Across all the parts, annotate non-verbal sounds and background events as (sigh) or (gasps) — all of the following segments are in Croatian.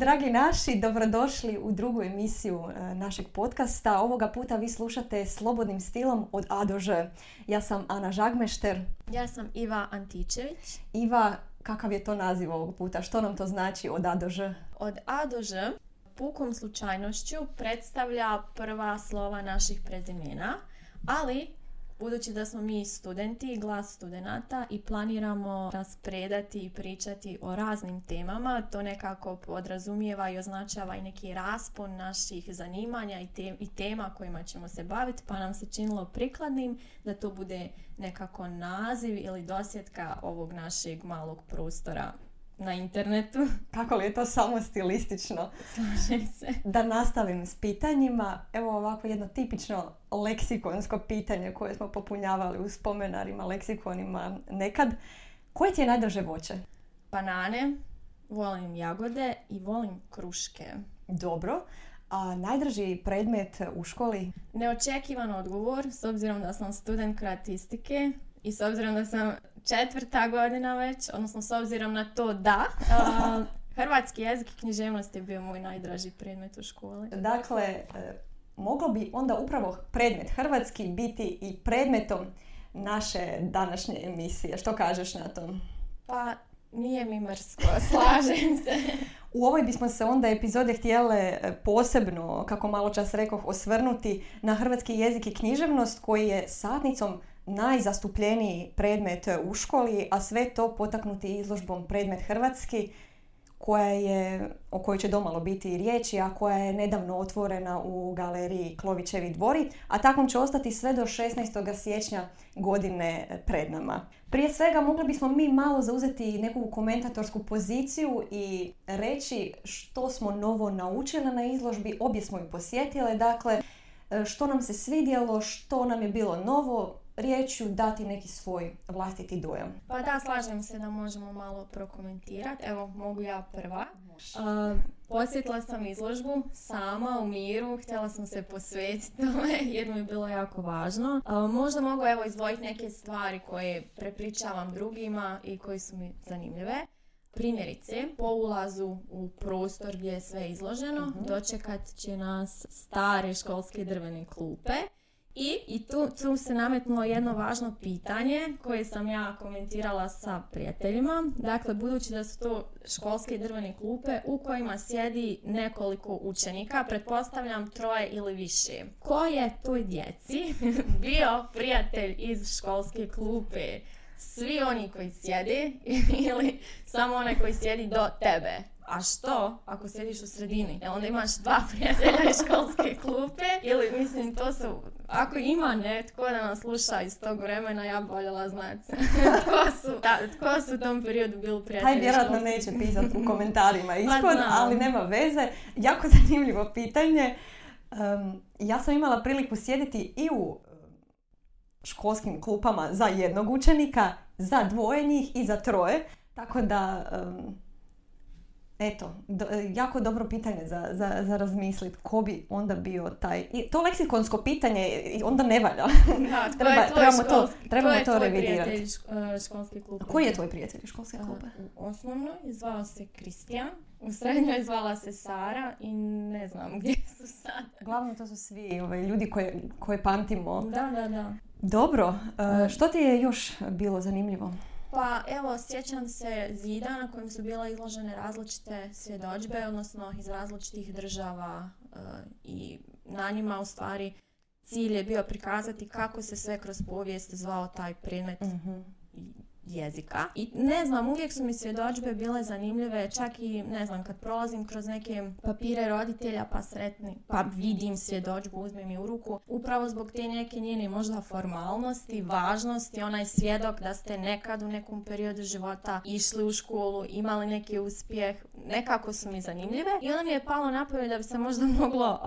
Dragi naši, dobrodošli u drugu emisiju e, našeg podcasta. Ovoga puta vi slušate Slobodnim stilom od A do Ž. Ja sam Ana Žagmešter. Ja sam Iva Antičević. Iva, kakav je to naziv ovog puta? Što nam to znači od A do Ž? Od A do Ž pukom slučajnošću predstavlja prva slova naših prezimena, ali Budući da smo mi studenti, glas studenata i planiramo raspredati i pričati o raznim temama, to nekako podrazumijeva i označava i neki raspon naših zanimanja i, i tema kojima ćemo se baviti, pa nam se činilo prikladnim da to bude nekako naziv ili dosjetka ovog našeg malog prostora na internetu. (laughs) Kako li je to samo stilistično? Slažem se. Da nastavim s pitanjima. Evo ovako jedno tipično leksikonsko pitanje koje smo popunjavali u spomenarima, leksikonima nekad. Koje ti je najdrže voće? Banane, volim jagode i volim kruške. Dobro. A najdrži predmet u školi? Neočekivan odgovor, s obzirom da sam student kreatistike i s obzirom da sam četvrta godina već, odnosno s obzirom na to da, (laughs) hrvatski jezik i književnost je bio moj najdraži predmet u školi. Dakle, e, moglo bi onda upravo predmet hrvatski biti i predmetom naše današnje emisije. Što kažeš na to? Pa, nije mi mrsko, (laughs) slažem se. U ovoj bismo se onda epizode htjele e, posebno, kako malo čas rekoh, osvrnuti na hrvatski jezik i književnost koji je satnicom najzastupljeniji predmet u školi, a sve to potaknuti izložbom predmet Hrvatski koja je, o kojoj će domalo biti riječi, a koja je nedavno otvorena u galeriji Klovićevi dvori, a takvom će ostati sve do 16. siječnja godine pred nama. Prije svega mogli bismo mi malo zauzeti neku komentatorsku poziciju i reći što smo novo naučili na izložbi, obje smo ju posjetile, dakle što nam se svidjelo, što nam je bilo novo, riječju dati neki svoj vlastiti dojam. Pa da, slažem se da možemo malo prokomentirati. Evo, mogu ja prva. Uh, posjetila sam izložbu sama u miru, htjela sam se posvetiti tome (laughs) jer mi je bilo jako važno. možda mogu evo izdvojiti neke stvari koje prepričavam drugima i koji su mi zanimljive. Primjerice, po ulazu u prostor gdje je sve izloženo, uh dočekat će nas stare školske drvene klupe i, i tu, tu se nametnulo jedno važno pitanje koje sam ja komentirala sa prijateljima. Dakle, budući da su to školske drvene klupe u kojima sjedi nekoliko učenika, pretpostavljam troje ili više. Ko je toj djeci (laughs) bio prijatelj iz školske klupe? Svi oni koji sjede (laughs) ili samo onaj koji sjedi do tebe? A što ako sjediš u sredini? Jel onda imaš dva (laughs) prijatelja iz školske klupe? Ili mislim to su... Ako ima netko da nas sluša iz tog vremena, ja boljela znati. (laughs) tko, su, tko su u tom periodu bili prijatelji Taj vjerojatno neće pisati u komentarima (laughs) pa ispod, ali nema veze. Jako zanimljivo pitanje. ja sam imala priliku sjediti i u školskim klupama za jednog učenika, za dvoje njih i za troje. Tako da Eto, e, jako dobro pitanje za, za, za razmisliti. Ko bi onda bio taj... I to leksikonsko pitanje onda ne valja. Da, (laughs) Treba, trebamo to, trebamo to revidirati. E, školske klupe? Koji je tvoj prijatelj školske klupe? U osnovnoj zvao se Kristijan. U srednjoj zvala se Sara i ne znam gdje (laughs) su sad. Glavno to su svi ovaj, ljudi koje, koje pamtimo. Da, da, da. Dobro. E, što ti je još bilo zanimljivo? Pa evo, sjećam se zida na kojem su bile izložene različite svjedođbe, odnosno iz različitih država e, i na njima u stvari cilj je bio prikazati kako se sve kroz povijest zvao taj predmet mm jezika. I ne znam, uvijek su mi svjedočbe bile zanimljive, čak i ne znam, kad prolazim kroz neke papire roditelja pa sretni, pa vidim svjedočbu, uzmem je u ruku, upravo zbog te neke njene možda formalnosti, važnosti, onaj svjedok da ste nekad u nekom periodu života išli u školu, imali neki uspjeh, nekako su mi zanimljive i onda mi je palo na da bi se možda moglo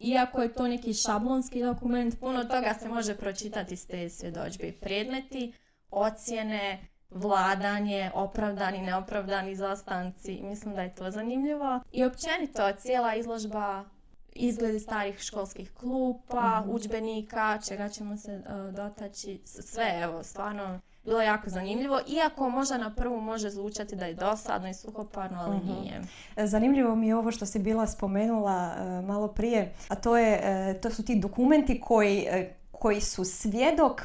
iako je to neki šablonski dokument, puno toga se može pročitati s te svjedočbe. Predmeti, ocjene, vladanje, opravdani, neopravdani zastanci. Mislim da je to zanimljivo. I općenito cijela izložba izgledi starih školskih klupa, mm udžbenika, čega ćemo se uh, dotaći, sve, evo, stvarno bilo jako zanimljivo, iako možda na prvu može zvučati da je dosadno i suhoparno, ali Mhm. nije. Zanimljivo mi je ovo što si bila spomenula e, malo prije, a to, je, e, to su ti dokumenti koji, e, koji su svjedok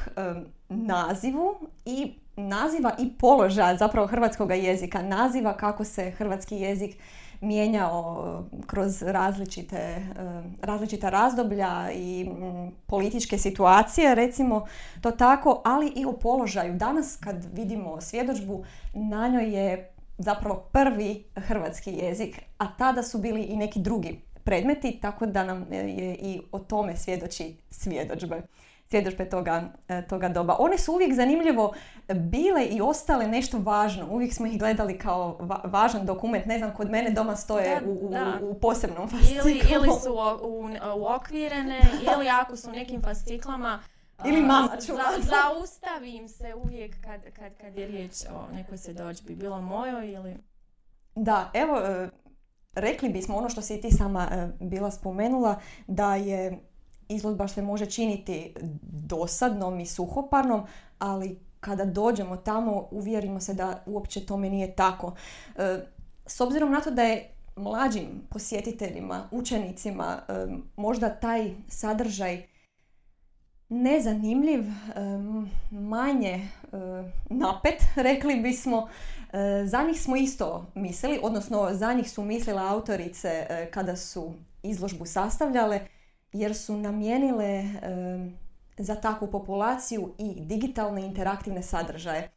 nazivu i naziva i položaja zapravo hrvatskog jezika, naziva kako se hrvatski jezik mijenjao kroz različite, različita razdoblja i političke situacije, recimo to tako, ali i o položaju. Danas kad vidimo svjedočbu, na njoj je zapravo prvi hrvatski jezik, a tada su bili i neki drugi predmeti, tako da nam e, je i o tome svjedoči svjedočbe svjedočbe toga, e, toga doba. One su uvijek zanimljivo bile i ostale nešto važno. Uvijek smo ih gledali kao va- važan dokument. Ne znam, kod mene doma stoje Da, u, da. u posebnom Ili, fasciklu. ili su o- u, uokvirene, ili ako su u nekim fasciklama, Ili mama za, čuva. zaustavim se uvijek kad, kad, kad je riječ o nekoj svjedodžbi, bilo mojoj ili... Da, evo, e, rekli bismo ono što si ti sama e, bila spomenula, da je izložba se može činiti dosadnom i suhoparnom, ali kada dođemo tamo uvjerimo se da uopće tome nije tako. E, S obzirom na to da je mlađim posjetiteljima, učenicima e, možda taj sadržaj nezanimljiv, manje napet, (laughs) rekli bismo, Za njih smo isto mislili, odnosno za njih su mislile autorice e, kada su izložbu sastavljale, jer su namijenile e, za takvu populaciju i digitalne interaktivne sadržaje.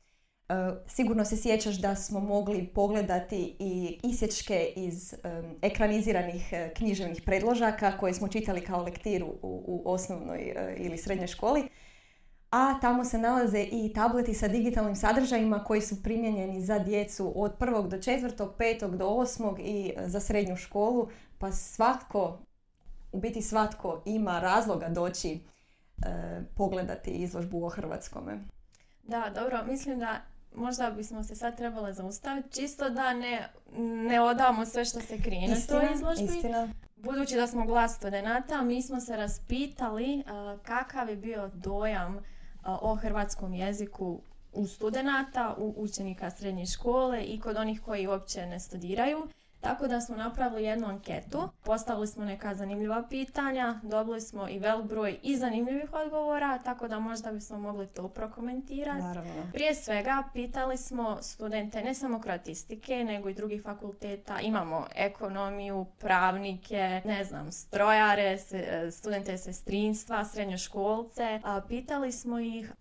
E, Sigurno se sjećaš da smo mogli pogledati i isječke iz e, ekraniziranih e, književnih predložaka koje smo čitali kao lektiru u, osnovnoj e, ili srednjoj školi a tamo se nalaze i tableti sa digitalnim sadržajima koji su primijenjeni za djecu od prvog do četvrtog, petog do osmog i e, za srednju školu, pa svatko, u biti svatko ima razloga doći e, pogledati izložbu o hrvatskome. Da, dobro, mislim da možda bismo se sad trebali zaustaviti, čisto da ne, ne odamo sve što se krije na toj izložbi. istina. Budući da smo glas studenata, mi smo se raspitali a, kakav je bio dojam o hrvatskom jeziku u studenata, u učenika srednje škole i kod onih koji uopće ne studiraju. Tako da smo napravili jednu anketu, postavili smo neka zanimljiva pitanja, dobili smo i velik broj i zanimljivih odgovora, tako da možda bismo mogli to prokomentirati. Naravno. Prije svega pitali smo studente ne samo kroatistike nego i drugih fakulteta. Imamo ekonomiju, pravnike, ne znam, strojare, studente sestrinstva, srednjoškolce. Pitali smo ih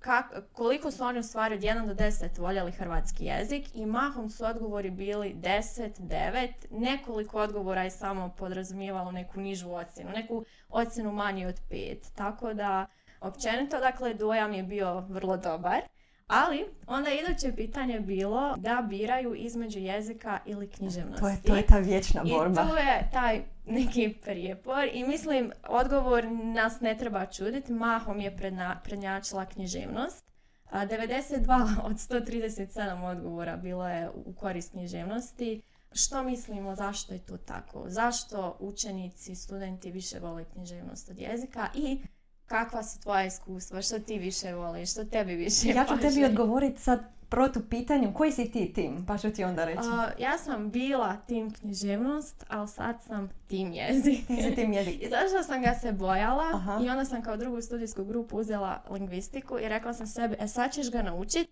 kak- koliko su oni u stvari od 1 do 10 voljeli hrvatski jezik i mahom su odgovori bili 10, 9, nekoliko odgovora je samo podrazumijevalo neku nižu ocjenu, neku ocjenu manju od 5. Tako da općenito dakle dojam je bio vrlo dobar. Ali onda iduće pitanje je bilo da biraju između jezika ili književnosti. To je, to je ta vječna borba. I tu je taj neki prijepor i mislim odgovor nas ne treba čuditi, mahom je predna, prednjačila književnost. A 92 od 137 odgovora bilo je u korist književnosti. Što mislimo zašto je to tako? Zašto učenici, studenti više vole književnost od jezika i kakva su tvoja iskustva? Što ti više voliš? Što tebi više Ja ću tebi odgovoriti sad protu pitanju. Koji si ti tim? Pa ću ti onda reći. A, ja sam bila tim književnost, ali sad sam tim jezik. Ti tim jezik. (laughs) I zašto sam ga se bojala Aha. i onda sam kao drugu studijsku grupu uzela lingvistiku i rekla sam sebi, e sad ćeš ga naučit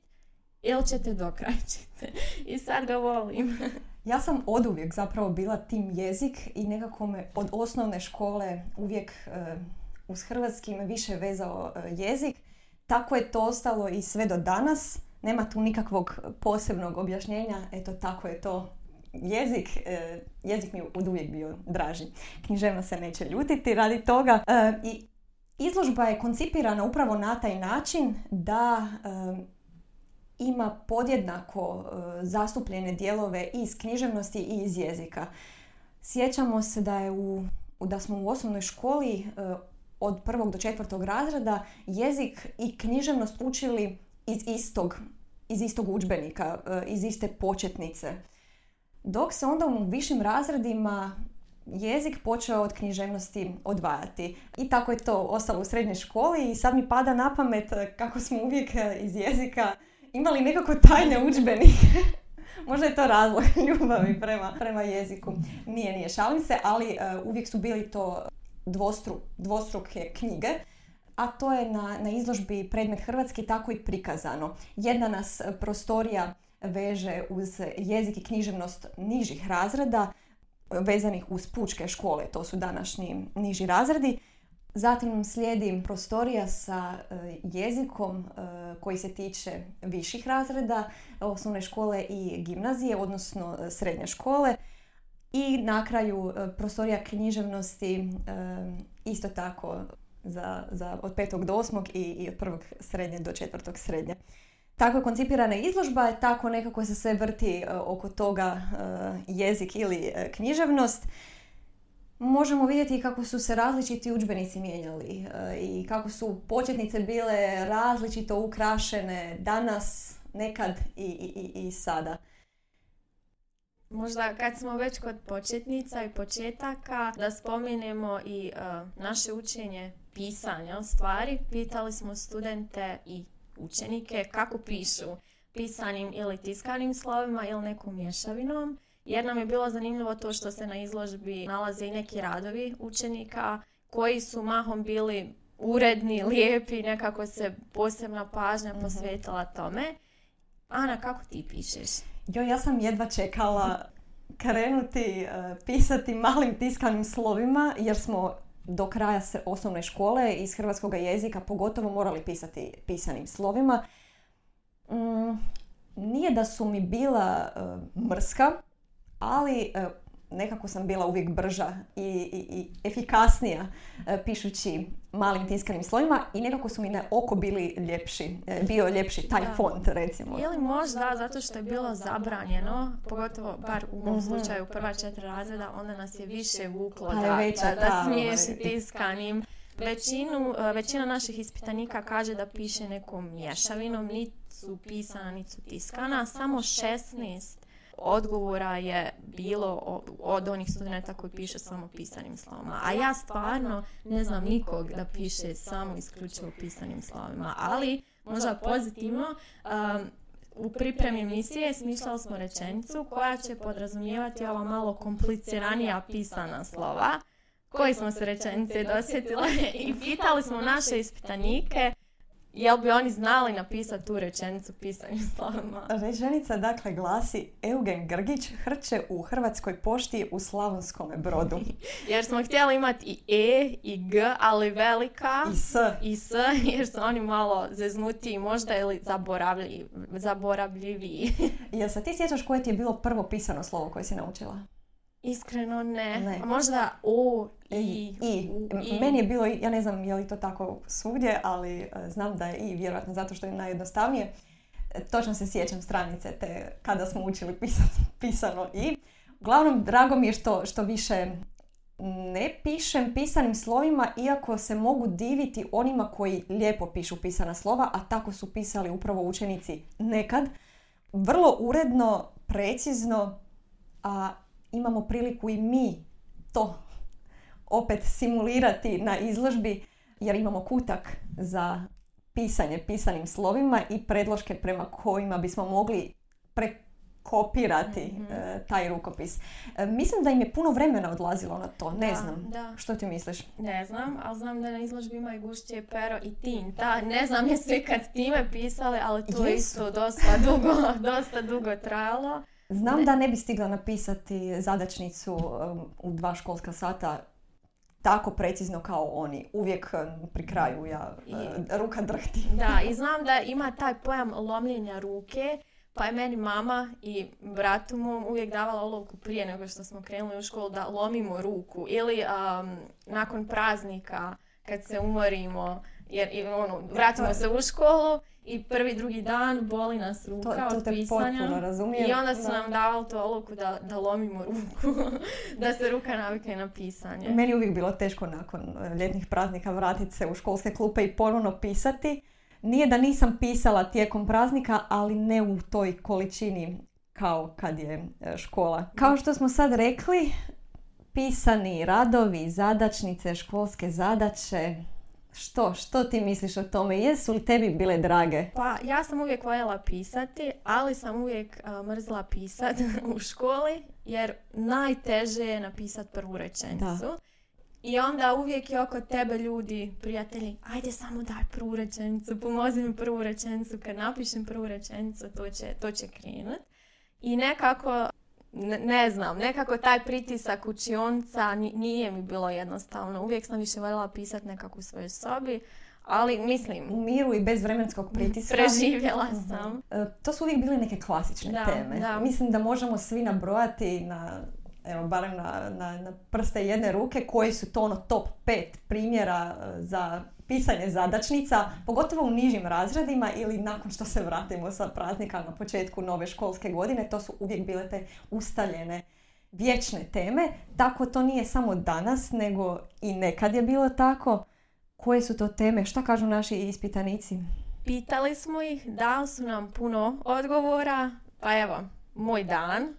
ili će te dokrajčiti. I sad ga volim. Ja sam oduvijek zapravo bila tim jezik i nekako me od osnovne škole uvijek e, uz hrvatski me više vezao e, jezik. Tako je to ostalo i sve do danas. Nema tu nikakvog posebnog objašnjenja. Eto, tako je to jezik. e, jezik mi je uvijek bio draži. Književnost se neće ljutiti radi toga. E, I izložba je koncipirana upravo na taj način da e, ima podjednako zastupljene dijelove iz književnosti i iz jezika. Sjećamo se da je u, da smo u osnovnoj školi od prvog do četvrtog razreda jezik i književnost učili iz istog, iz istog udžbenika, e, iz iste početnice. Dok se onda u višim razredima jezik počeo od književnosti odvajati. I tako je to ostalo u srednjoj školi i sad mi pada na pamet kako smo uvijek iz jezika imali nekako tajne udžbenike. (laughs) Možda je to razlog (laughs) ljubavi prema, prema jeziku. Nije, nije, šalim se, ali uvijek su bili to dvostru, dvostruke knjige a to je na, na izložbi predmet hrvatski tako i prikazano. Jedna nas prostorija veže uz jezik i književnost nižih razreda, vezanih uz pučke škole, to su današnji niži razredi. Zatim slijedi prostorija sa e, jezikom e, koji se tiče viših razreda, osnovne škole i gimnazije, odnosno e, srednje škole. I na kraju prostorija književnosti isto tako za, za od petog do osmog i, i od prvog srednje do četvrtog srednje. Tako je koncipirana izložba, tako nekako se sve vrti uh, oko toga uh, jezik ili uh, književnost. Možemo vidjeti kako su se različiti udžbenici mijenjali i kako su početnice bile različito ukrašene danas, nekad i, i, i sada. Možda kad smo već kod početnica i početaka, da spomenemo i naše učenje pisanja stvari. Pitali smo studente i učenike kako pišu pisanim ili tiskanim slovima ili nekom mješavinom. Jer nam je bilo zanimljivo to što se na izložbi nalaze i neki radovi učenika koji su mahom bili uredni, (laughs) lijepi, nekako se posebna pažnja mhm. posvetila tome. Ana, kako ti pišeš? Jo, ja sam jedva čekala krenuti uh, pisati malim tiskanim slovima jer smo do kraja osnovne škole iz hrvatskog jezika pogotovo morali pisati pisanim slovima. Mm, nije da su mi bila uh, mrska, ali uh, nekako sam bila uvijek brža i, i, i efikasnija e, pišući malim tiskanim slovima i nekako su mi na oko bili ljepši, e, bio ljepši taj font recimo. Ili možda zato što je bilo zabranjeno, pogotovo bar u mom mhm. slučaju prva četiri razreda, onda nas je više vuklo pa da, da, da smiješi tiskanim. Većinu, e, većina naših ispitanika kaže da piše nekom mješavinom, niti su pisana, niti su tiskana, samo 16 odgovora je bilo od onih studenta koji piše samo pisanim slovima. A ja stvarno ne znam nikog da piše samo isključivo pisanim slovima. Ali, možda pozitivno, um, u pripremi emisije smišljali smo rečenicu koja će podrazumijevati ova malo kompliciranija pisana slova koji smo se rečenice dosjetile (laughs) i pitali smo naše ispitanike Jel bi oni znali napisati tu rečenicu pisanim slovima? Rečenica dakle glasi Eugen Grgić hrče u Hrvatskoj pošti u Slavonskome brodu. (laughs) jer smo htjeli imati i E i G, ali velika. I S. I S, (laughs) jer su oni malo zeznuti možda ili zaboravljivi. Jel se ti sjećaš koje ti je bilo prvo pisano slovo koje si naučila? Iskreno ne. ne. Možda o i, I. Meni je bilo, ja ne znam je li to tako svugdje, ali e, znam da je i vjerojatno zato što je najjednostavnije. E, točno se sjećam stranice te kada smo učili pisati (laughs) pisano i. Uglavnom, drago mi je što, što više ne pišem pisanim slovima, iako se mogu diviti onima koji lijepo pišu pisana slova, a tako su pisali upravo učenici nekad. Vrlo uredno, precizno, a imamo priliku i mi to opet simulirati na izložbi jer imamo kutak za pisanje pisanim slovima i predloške prema kojima bismo mogli prekopirati mm taj rukopis. E, mislim da im je puno vremena odlazilo na to, ne znam. Da. Što ti misliš? Ne znam, ali znam da na izložbi ima i gušće pero i tinta. Ne znam jesu kad time pisali, ali to je isto dosta dugo, (laughs) dosta dugo trajalo. Znam da ne bi stigla napisati zadačnicu um, u dva školska sata tako precizno kao oni. Uvijek um, pri kraju ja I, uh, ruka drhti. Da, (laughs) i znam da ima taj pojam lomljenja ruke, pa je meni mama i bratu mu uvijek davala olovku prije nego što smo krenuli u školu da lomimo ruku. Ili um, nakon praznika kad se umorimo, jer ono, vratimo se u školu i prvi, drugi dan boli nas ruka to, to od pisanja. Razumijem. I onda su nam davali to oluku da, da lomimo ruku, (laughs) da se ruka navikne na pisanje. Meni uvijek bilo teško nakon e, ljetnih praznika vratiti se u školske klupe i ponovno pisati. Nije da nisam pisala tijekom praznika, ali ne u toj količini kao kad je e, škola. Kao što smo sad rekli, pisani radovi, zadačnice, školske zadaće. Što? Što ti misliš o tome? Jesu li tebi bile drage? Pa ja sam uvijek voljela pisati, ali sam uvijek mrzla pisati u školi jer najteže je napisati prvu rečenicu. I onda uvijek je oko tebe ljudi, prijatelji, ajde samo daj prvu rečenicu, pomozi mi prvu rečenicu, kad napišem prvu rečenicu to će, to će krenut. I nekako, ne, znam, nekako taj pritisak učionca nije mi bilo jednostavno. Uvijek sam više voljela pisati nekako u svojoj sobi, ali mislim... U miru i bez vremenskog (laughs) pritiska. Preživjela mhm. sam. E, to su uvijek bile neke klasične teme. Da. Mislim da možemo svi nabrojati na evo, barem na, na, na prste jedne ruke, koji su to ono top pet primjera e, za pisanje zadačnica, pogotovo u nižim razredima ili nakon što se vratimo sa praznika na početku nove školske godine, to su uvijek bile te ustaljene vječne teme. Tako to nije samo danas, nego i nekad je bilo tako. Koje su to teme? Šta kažu naši ispitanici? Pitali smo ih, dali su nam puno odgovora. Pa evo, moj dan,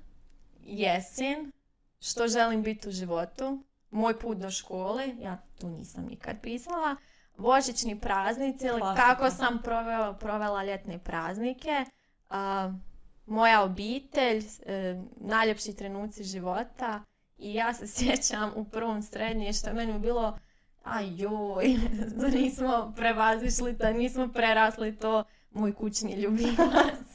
jesen, što želim biti u životu, moj put do škole, ja tu nisam nikad pisala, božićni praznici ili kako sam proveo, provela ljetne praznike, moja obitelj, e, najljepši trenuci života. I ja se (laughs) sjećam u prvom srednje što meni je bilo a joj, (laughs) nismo prevazišli to, nismo prerasli to, moj kućni ljubimac.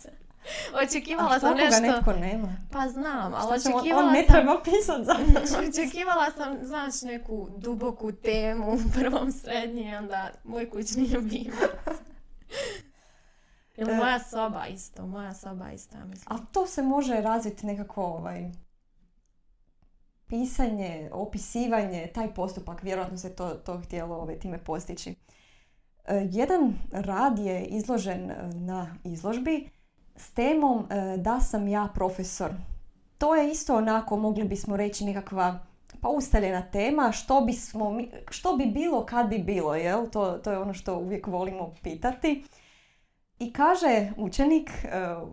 (laughs) Očekivala sam nešto... netko nema? Pa znam, ali očekivala on, ne treba pisat za (laughs) Očekivala sam, znaš, neku duboku temu u prvom srednji, onda moj kućni ljubimac. (laughs) Ili e. moja soba isto, moja soba isto, ja mislim. A to se može razviti nekako ovaj, pisanje, opisivanje, taj postupak, vjerojatno se to, to htjelo ovaj, time postići. E, jedan rad je izložen e, na izložbi s temom e, da sam ja profesor. To je isto onako, mogli bismo reći, nekakva pa ustaljena tema, što, bismo, što bi bilo kad bi bilo, jel? To, to je ono što uvijek volimo pitati. I kaže učenik e,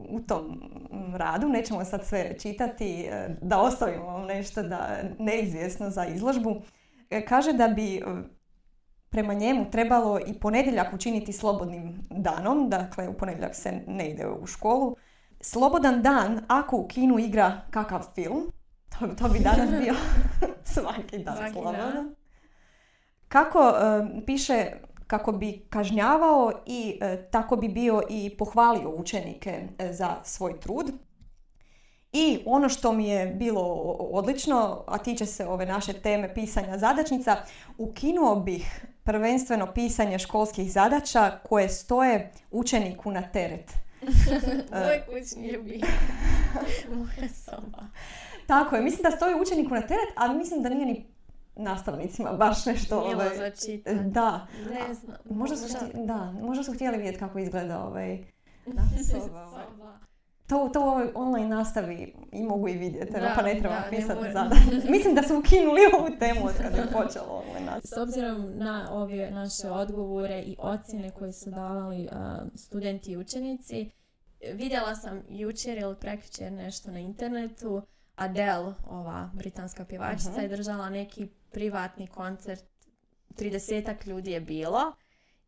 u tom radu, nećemo sad sve čitati, e, da ostavimo nešto da neizvjesno za izložbu, kaže da bi prema njemu trebalo i ponedjeljak učiniti slobodnim danom, dakle u ponedjeljak se ne ide u školu. Slobodan dan ako u kinu igra kakav film, to, to bi danas (laughs) bio (laughs) svaki dan slobodan. Kako piše kako bi kažnjavao i e, tako bi bio i pohvalio učenike e, za svoj trud. I ono što mi je bilo odlično, a tiče se ove naše teme pisanja zadačnica, ukinuo bih prvenstveno pisanje školskih zadaća koje stoje učeniku na teret. (laughs) Moj kućni ljubi. (laughs) Moja soba. Tako je, mislim da stoji učeniku na teret, ali mislim da nije ni nastavnicima baš nešto... Ovaj, da. Ne znam. Možda su, da, možda su htjeli vidjeti kako izgleda ovaj... (laughs) soba to, to u ovoj online nastavi i mogu i vidjeti, da, pa ne treba pisati (laughs) Mislim da su ukinuli ovu temu od kada je počelo online nastavi. S obzirom na ove naše odgovore i ocjene koje su davali studenti i učenici, vidjela sam jučer ili prekjučer nešto na internetu, Adele, ova britanska pjevačica, uh je držala neki privatni koncert, 30 ljudi je bilo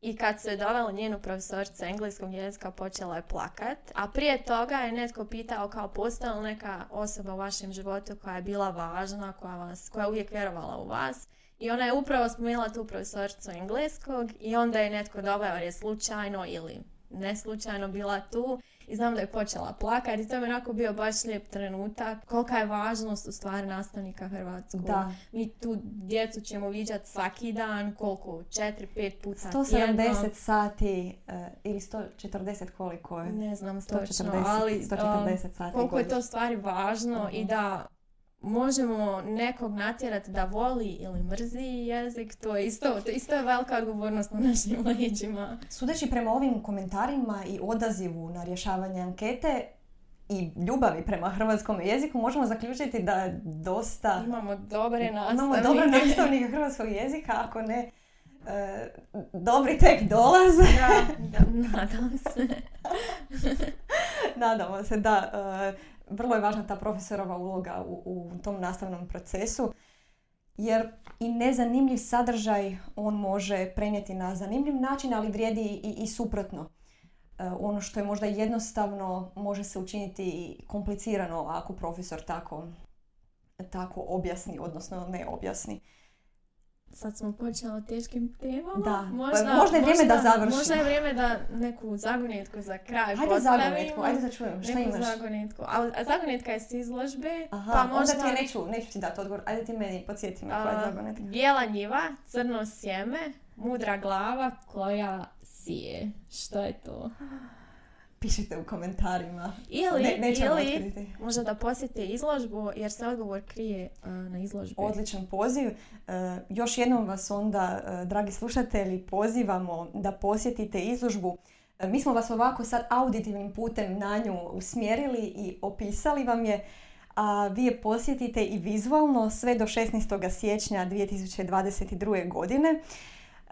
i kad se je dovela njenu profesoricu engleskog jezika počela je plakat. A prije toga je netko pitao kao postoji neka osoba u vašem životu koja je bila važna, koja, vas, koja je uvijek vjerovala u vas. I ona je upravo spomenula tu profesoricu engleskog i onda je netko doveo jer je slučajno ili neslučajno bila tu i znam da je počela plakati i to je onako bio baš lijep trenutak. Kolika je važnost u stvari nastavnika Hrvatskog. Da. Mi tu djecu ćemo viđati svaki dan, koliko? Četiri, pet puta 170 sati uh, ili 140 koliko je? Ne znam točno, ali 140 sati koliko je to stvari važno i da možemo nekog natjerati da voli ili mrzi jezik, to je isto, to isto je velika odgovornost na našim (laughs) leđima. Sudeći prema ovim komentarima i odazivu na rješavanje ankete, i ljubavi prema hrvatskom jeziku možemo zaključiti da dosta... Imamo dobre nastavnike. Imamo dobre nastavnike hrvatskog jezika, ako ne e, dobri tek dolaze. da, (laughs) nadam se. Nadamo se, da. E, vrlo je važna ta profesorova uloga u, u tom nastavnom procesu. jer i nezanimljiv sadržaj on može prenijeti na zanimljiv način, ali vrijedi i, i suprotno. E, ono što je možda jednostavno može se učiniti i komplicirano ako profesor tako, tako objasni, odnosno ne objasni. Sad smo počeli o teškim temama. Da, možda, možda je vrijeme da završimo. Možda je vrijeme da neku zagonetku za kraj Hajde zagonetku, ajde da čujem, šta neku imaš? zagonetku. A, a zagonetka je s izložbe, Aha, pa možda... onda ti neću, neću ti dati odgovor, ajde ti meni podsjeti me koja je zagonetka. Bijela njiva, crno sjeme, mudra glava koja sije. Što je to? (gasps) (gasps) Pišite u komentarima. Ili, Ne- ili možda da posjete izložbu jer se odgovor krije a, na izložbi. Odličan poziv. E, još jednom vas onda, e, dragi slušatelji, pozivamo da posjetite izložbu. Mi smo vas ovako sad auditivnim putem na nju usmjerili i opisali vam je, a vi je posjetite i vizualno sve do 16. siječnja 2022. godine.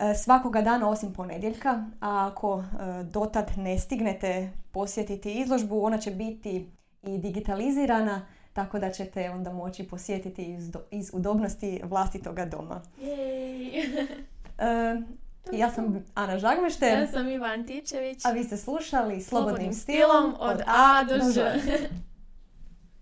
E, Svakoga dana osim ponedjeljka, a ako e, dotad ne stignete posjetiti izložbu, ona će biti i digitalizirana, tako da ćete onda moći posjetiti iz, do- iz udobnosti vlastitoga doma. Jej. E, ja sam Ana Žagmešter, ja sam Ivan Tičević. a vi ste slušali Slobodnim Slobodnim stilom od A do. Ž.